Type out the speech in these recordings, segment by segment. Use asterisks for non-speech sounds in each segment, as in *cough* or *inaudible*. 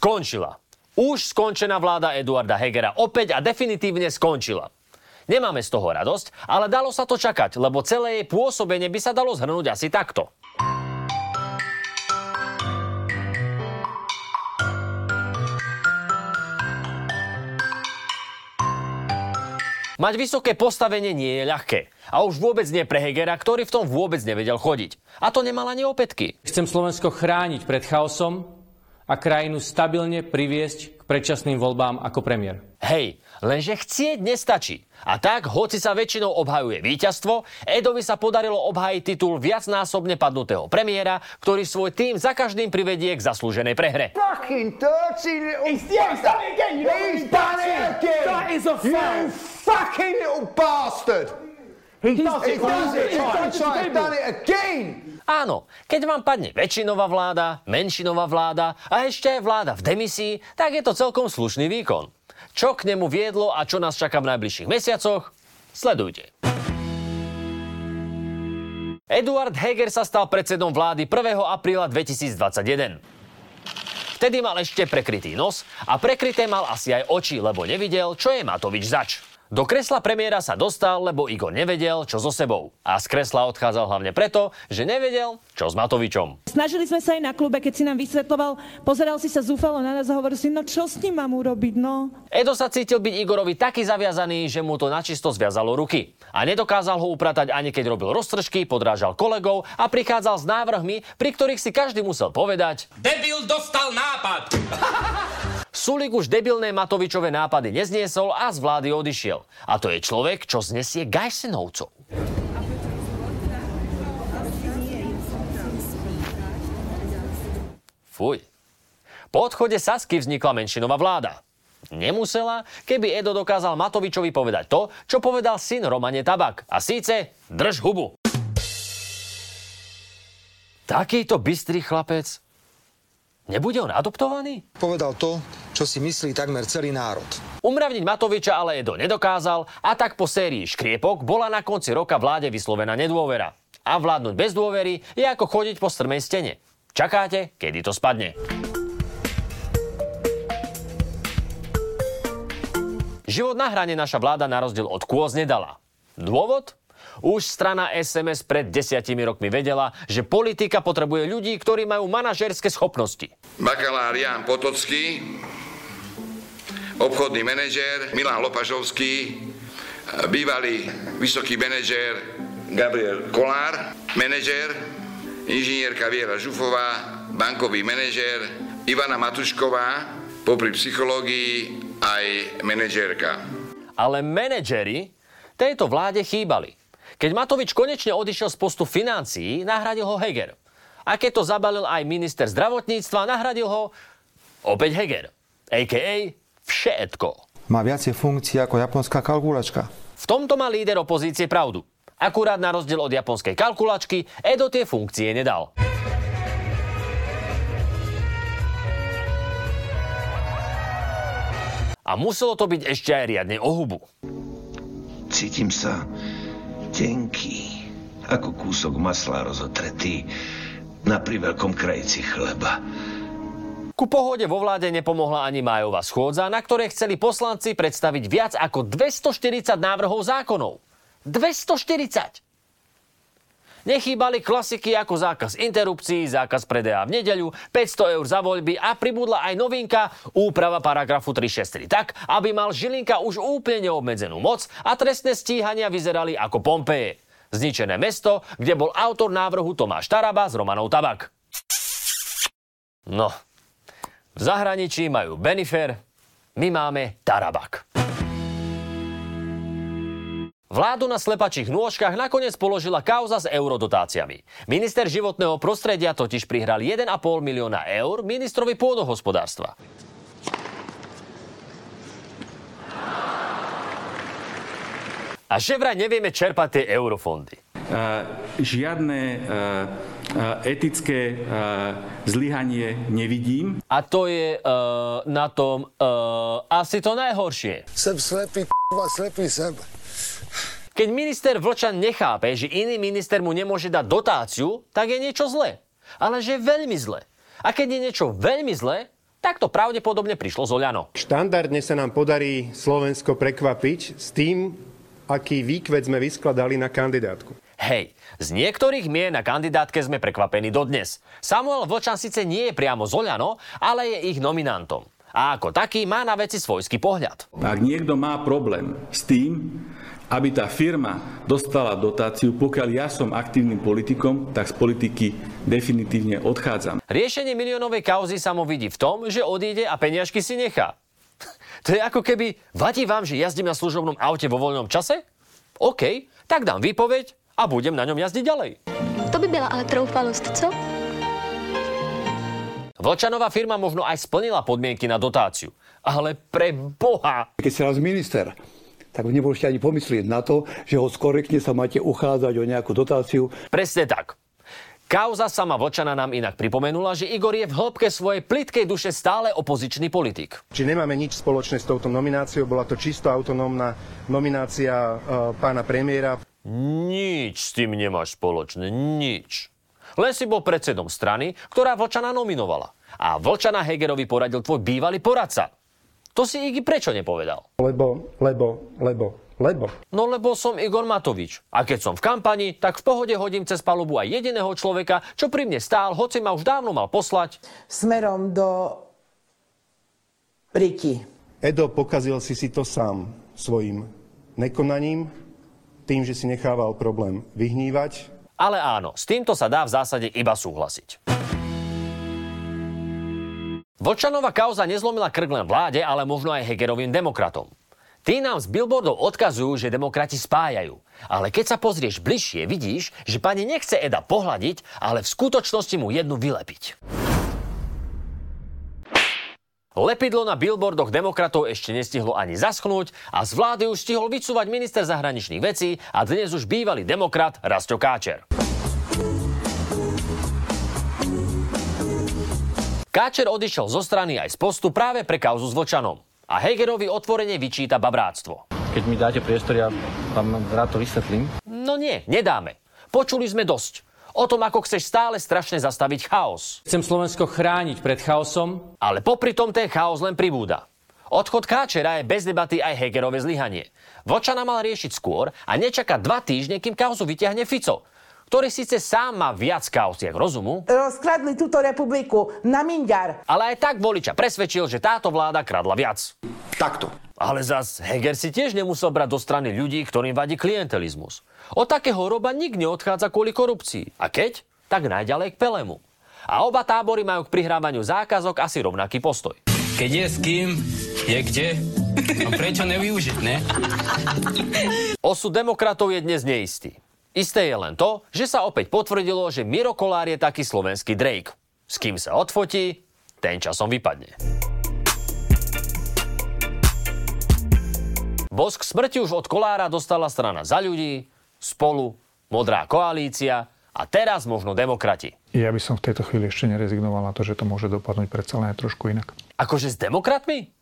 Skončila. Už skončená vláda Eduarda Hegera opäť a definitívne skončila. Nemáme z toho radosť, ale dalo sa to čakať, lebo celé jej pôsobenie by sa dalo zhrnúť asi takto. Mať vysoké postavenie nie je ľahké. A už vôbec nie pre Hegera, ktorý v tom vôbec nevedel chodiť. A to nemal ani opätky. Chcem Slovensko chrániť pred chaosom, a krajinu stabilne priviesť k predčasným voľbám ako premiér. Hej, lenže chcieť nestačí. A tak, hoci sa väčšinou obhajuje víťazstvo, Edovi sa podarilo obhajiť titul viacnásobne padnutého premiéra, ktorý svoj tým za každým privedie k zaslúženej prehre. Fucking dirty little He's, yeah, he's done it again. You he's done it again. That is a fact. You fucking little bastard. He does it. He does it. He's done it again. Áno, keď vám padne väčšinová vláda, menšinová vláda a ešte aj vláda v demisii, tak je to celkom slušný výkon. Čo k nemu viedlo a čo nás čaká v najbližších mesiacoch? Sledujte. Eduard Heger sa stal predsedom vlády 1. apríla 2021. Vtedy mal ešte prekrytý nos a prekryté mal asi aj oči, lebo nevidel, čo je Matovič zač. Do kresla premiéra sa dostal, lebo Igor nevedel, čo so sebou. A z kresla odchádzal hlavne preto, že nevedel, čo s Matovičom. Snažili sme sa aj na klube, keď si nám vysvetloval, pozeral si sa zúfalo na nás a hovoril si, no čo s ním mám urobiť, no? Edo sa cítil byť Igorovi taký zaviazaný, že mu to načisto zviazalo ruky. A nedokázal ho upratať ani keď robil roztržky, podrážal kolegov a prichádzal s návrhmi, pri ktorých si každý musel povedať Debil dostal nápad! *laughs* Sulik už debilné Matovičové nápady nezniesol a z vlády odišiel. A to je človek, čo znesie Gajsenovcov. Fuj. Po odchode Sasky vznikla menšinová vláda. Nemusela, keby Edo dokázal Matovičovi povedať to, čo povedal syn Romane Tabak. A síce drž hubu. Takýto bystrý chlapec Nebude on adoptovaný? Povedal to, čo si myslí takmer celý národ. Umravniť Matoviča ale Edo nedokázal a tak po sérii škriepok bola na konci roka vláde vyslovená nedôvera. A vládnuť bez dôvery je ako chodiť po strmej stene. Čakáte, kedy to spadne. Život na hrane naša vláda na rozdiel od kôz nedala. Dôvod? Už strana SMS pred desiatimi rokmi vedela, že politika potrebuje ľudí, ktorí majú manažerské schopnosti. Bakalár Jan Potocký, obchodný manažér Milan Lopažovský, bývalý vysoký manažér Gabriel Kolár, manažér, inžinierka Viera Žufová, bankový manažér Ivana Matušková, popri psychológii aj manažérka. Ale manažery tejto vláde chýbali. Keď Matovič konečne odišiel z postu financií, nahradil ho Heger. A keď to zabalil aj minister zdravotníctva, nahradil ho opäť Heger. A.k.a. všetko. Má viacej funkcií ako japonská kalkulačka. V tomto má líder opozície pravdu. Akurát na rozdiel od japonskej kalkulačky, Edo tie funkcie nedal. A muselo to byť ešte aj riadne o hubu. Cítim sa tenký, ako kúsok masla rozotretý na priveľkom krajici chleba. Ku pohode vo vláde nepomohla ani májová schôdza, na ktorej chceli poslanci predstaviť viac ako 240 návrhov zákonov. 240! Nechýbali klasiky ako zákaz interrupcií, zákaz predaja v nedeľu, 500 eur za voľby a pribudla aj novinka úprava paragrafu 363 tak, aby mal Žilinka už úplne neobmedzenú moc a trestné stíhania vyzerali ako Pompeje. Zničené mesto, kde bol autor návrhu Tomáš Taraba s Romanou Tabak. No, v zahraničí majú Benifer, my máme Tarabak. Vládu na slepačích nôžkach nakoniec položila kauza s eurodotáciami. Minister životného prostredia totiž prihral 1,5 milióna eur ministrovi pôdohospodárstva. A že vraj nevieme čerpať tie eurofondy. Uh, žiadne uh, etické uh, zlyhanie nevidím. A to je uh, na tom uh, asi to najhoršie. Som slepý, slepý sem. Keď minister Vlčan nechápe, že iný minister mu nemôže dať dotáciu, tak je niečo zlé. Ale že je veľmi zlé. A keď je niečo veľmi zlé, Tak to pravdepodobne prišlo z Oľano. Štandardne sa nám podarí Slovensko prekvapiť s tým, aký výkvet sme vyskladali na kandidátku. Hej, z niektorých mien na kandidátke sme prekvapení dodnes. Samuel Vlčan síce nie je priamo z Oľano, ale je ich nominantom. A ako taký má na veci svojský pohľad. Ak niekto má problém s tým, aby tá firma dostala dotáciu, pokiaľ ja som aktívnym politikom, tak z politiky definitívne odchádzam. Riešenie miliónovej kauzy sa mu vidí v tom, že odíde a peniažky si nechá. *laughs* To je ako keby, vadí vám, že jazdím na služobnom aute vo voľnom čase? OK, tak dám výpoveď a budem na ňom jazdiť ďalej. To by byla ale troufalosť, co? Vlčanová firma možno aj splnila podmienky na dotáciu. Ale pre Boha! Keď si raz minister, tak nemôžete ani pomyslieť na to, že ho skorektne sa máte uchádzať o nejakú dotáciu. Presne tak. Kauza sama Vlčana nám inak pripomenula, že Igor je v hĺbke svojej plitkej duše stále opozičný politik. Či nemáme nič spoločné s touto nomináciou, bola to čisto autonómna nominácia uh, pána premiéra. Nič s tým nemáš spoločné, nič. Len si bol predsedom strany, ktorá Vlčana nominovala. A Vlčana Hegerovi poradil tvoj bývalý poradca. To si Igi prečo nepovedal? Lebo, lebo, lebo, lebo. No lebo som Igor Matovič. A keď som v kampani, tak v pohode hodím cez palubu aj jediného človeka, čo pri mne stál, hoci ma už dávno mal poslať. Smerom do Riti. Edo, pokazil si si to sám svojim nekonaním, tým, že si nechával problém vyhnívať. Ale áno, s týmto sa dá v zásade iba súhlasiť. Vlčanová kauza nezlomila krk len vláde, ale možno aj Hegerovým demokratom. Tí nám z billboardov odkazujú, že demokrati spájajú. Ale keď sa pozrieš bližšie, vidíš, že pani nechce Eda pohľadiť, ale v skutočnosti mu jednu vylepiť. Lepidlo na billboardoch demokratov ešte nestihlo ani zaschnúť a z vlády už stihol vycúvať minister zahraničných vecí a dnes už bývalý demokrat Rasto Káčer. Káčer odišiel zo strany aj z postu práve pre kauzu s Vlčanom a Hegerovi otvorene vyčíta babráctvo. Keď mi dáte priestor, ja vám rád to vysvetlím. No nie, nedáme. Počuli sme dosť. O tom, ako chceš stále strašne zastaviť chaos. Chcem Slovensko chrániť pred chaosom. Ale popri tom ten chaos len pribúda. Odchod Káčera je bez debaty aj Hegerové zlyhanie. Vočana mal riešiť skôr a nečaká dva týždne, kým kauzu vyťahne Fico ktorý síce sám má viac kauziek rozumu. Rozkradli túto republiku na minďar. Ale aj tak voliča presvedčil, že táto vláda kradla viac. Takto. Ale zas Heger si tiež nemusel brať do strany ľudí, ktorým vadí klientelizmus. Od takého roba nik neodchádza kvôli korupcii. A keď? Tak najďalej k Pelemu. A oba tábory majú k prihrávaniu zákazok asi rovnaký postoj. Keď je s kým, je kde. No prečo nevyužiť, ne? Osud demokratov je dnes neistý. Isté je len to, že sa opäť potvrdilo, že Miro Kolár je taký slovenský Drake. S kým sa odfotí, ten časom vypadne. Bosk smrti už od Kolára dostala strana za ľudí, spolu, modrá koalícia a teraz možno demokrati. Ja by som v tejto chvíli ešte nerezignoval na to, že to môže dopadnúť predsa len trošku inak. Akože s demokratmi?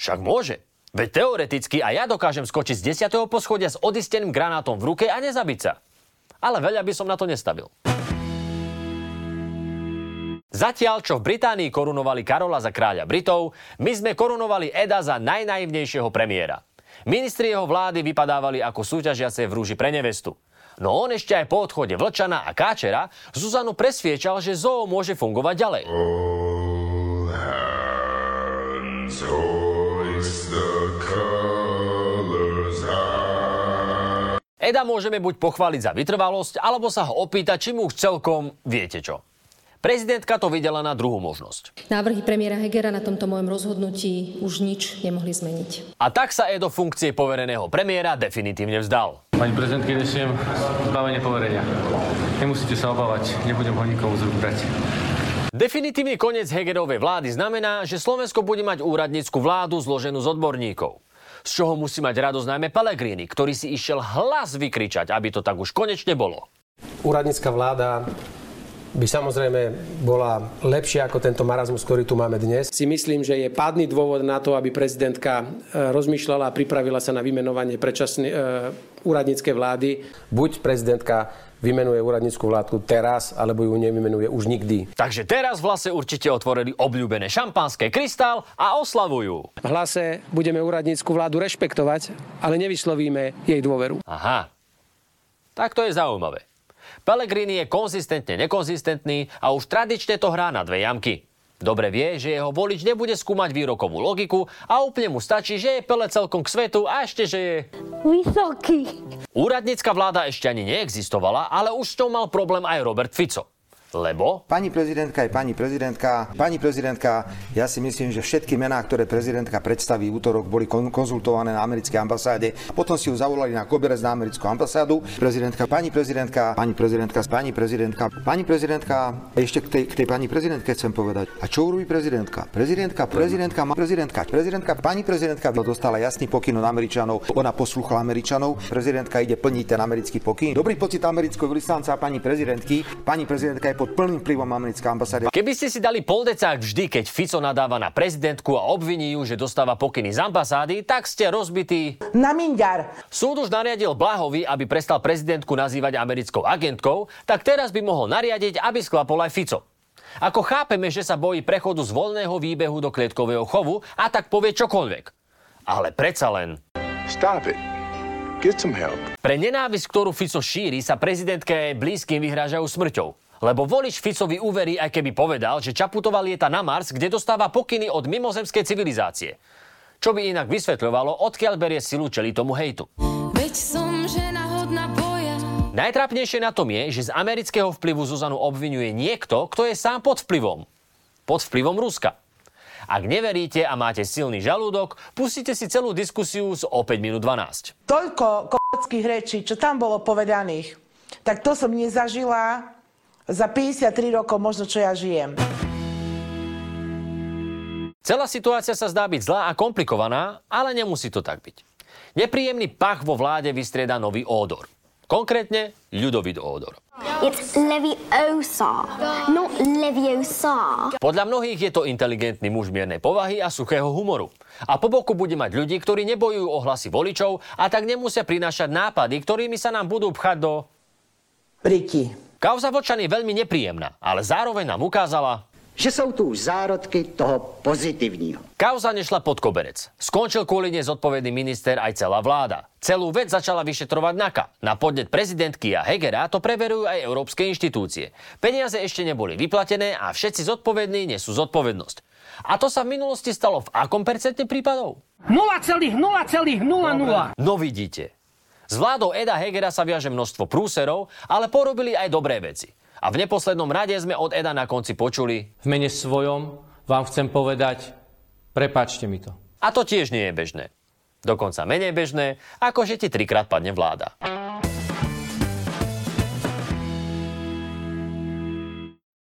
Však môže. Veď teoreticky aj ja dokážem skočiť z 10. poschodia s odisteným granátom v ruke a nezabiť sa. Ale veľa by som na to nestavil. Zatiaľ, čo v Británii korunovali Karola za kráľa Britov, my sme korunovali Eda za najnaivnejšieho premiéra. Ministri jeho vlády vypadávali ako súťažiace v rúži pre nevestu. No on ešte aj po odchode Vlčana a Káčera Zuzanu presviečal, že zoo môže fungovať ďalej. All hands, Eda môžeme buď pochváliť za vytrvalosť, alebo sa ho opýtať, či mu už celkom viete čo. Prezidentka to videla na druhú možnosť. Návrhy premiéra Hegera na tomto môjom rozhodnutí už nič nemohli zmeniť. A tak sa Edo funkcie povereného premiéra definitívne vzdal. Pani prezidentky, nesiem zbavenie poverenia. Nemusíte sa obávať, nebudem ho nikomu z brať. Definitívny koniec Hegerovej vlády znamená, že Slovensko bude mať úradnícku vládu zloženú z odborníkov z čoho musí mať radosť najmä Pellegrini, ktorý si išiel hlas vykričať, aby to tak už konečne bolo. Úradnícka vláda by samozrejme bola lepšia ako tento marazmus, ktorý tu máme dnes. Si myslím, že je pádny dôvod na to, aby prezidentka e, rozmýšľala a pripravila sa na vymenovanie predčasný, e, úradníckej vlády. Buď prezidentka vymenuje úradnícku vládku teraz, alebo ju nevymenuje už nikdy. Takže teraz v hlase určite otvorili obľúbené šampanské krystál a oslavujú. V hlase budeme úradnícku vládu rešpektovať, ale nevyslovíme jej dôveru. Aha, tak to je zaujímavé. Pellegrini je konzistentne nekonzistentný a už tradične to hrá na dve jamky. Dobre vie, že jeho volič nebude skúmať výrokovú logiku a úplne mu stačí, že je Pele celkom k svetu a ešte, že je... Vysoký. Úradnícka vláda ešte ani neexistovala, ale už s tou mal problém aj Robert Fico. Lebo? Pani prezidentka je pani prezidentka. Pani prezidentka, ja si myslím, že všetky mená, ktoré prezidentka predstaví v útorok, boli konzultované na americkej ambasáde. Potom si ju zavolali na koberec na americkú ambasádu. Prezidentka, pani prezidentka, pani prezidentka, pani prezidentka, pani prezidentka. Ešte k tej, k tej pani prezidentke chcem povedať. A čo urobí prezidentka? Prezidentka, prezidentka, má prezidentka, prezidentka, pani prezidentka dostala jasný pokyn od Američanov. Ona poslúchala Američanov. Prezidentka ide plniť ten americký pokyn. Dobrý pocit amerického vyslanca pani prezidentky. Pani prezidentka je pod plným vplyvom americkej ambasády. Keby ste si dali poldecák vždy, keď Fico nadáva na prezidentku a obviní ju, že dostáva pokyny z ambasády, tak ste rozbití. Na minďar. Súd už nariadil Blahovi, aby prestal prezidentku nazývať americkou agentkou, tak teraz by mohol nariadiť, aby sklapol aj Fico. Ako chápeme, že sa bojí prechodu z voľného výbehu do klietkového chovu a tak povie čokoľvek. Ale predsa len... Stop it. Get some help. Pre nenávisť, ktorú Fico šíri, sa prezidentke blízkym vyhrážajú smrťou. Lebo volič Ficovi uverí, aj keby povedal, že Čaputová lieta na Mars, kde dostáva pokyny od mimozemskej civilizácie. Čo by inak vysvetľovalo, odkiaľ berie silu čeli tomu hejtu. Veď som žena hodná boja. Najtrápnejšie na tom je, že z amerického vplyvu Zuzanu obvinuje niekto, kto je sám pod vplyvom. Pod vplyvom Ruska. Ak neveríte a máte silný žalúdok, pustite si celú diskusiu z o 5 minút 12. Toľko k***ských rečí, čo tam bolo povedaných, tak to som nezažila za 53 rokov možno, čo ja žijem. Celá situácia sa zdá byť zlá a komplikovaná, ale nemusí to tak byť. Nepríjemný pach vo vláde vystrieda nový ódor. Konkrétne ľudový ódor. It's Leviosa, not Leviosa. Podľa mnohých je to inteligentný muž miernej povahy a suchého humoru. A po boku bude mať ľudí, ktorí nebojujú o hlasy voličov a tak nemusia prinášať nápady, ktorými sa nám budú pchať do... Riti. Kauza Vlčan je veľmi nepríjemná, ale zároveň nám ukázala, že sú tu už zárodky toho pozitívneho. Kauza nešla pod koberec. Skončil kvôli nezodpovedný minister aj celá vláda. Celú vec začala vyšetrovať NAKA. Na podnet prezidentky a Hegera to preverujú aj európske inštitúcie. Peniaze ešte neboli vyplatené a všetci zodpovední nesú zodpovednosť. A to sa v minulosti stalo v akom percente prípadov? 0,0,00. No vidíte, s vládou Eda Hegera sa viaže množstvo prúserov, ale porobili aj dobré veci. A v neposlednom rade sme od Eda na konci počuli... V mene svojom vám chcem povedať, prepačte mi to. A to tiež nie je bežné. Dokonca menej bežné, ako že ti trikrát padne vláda.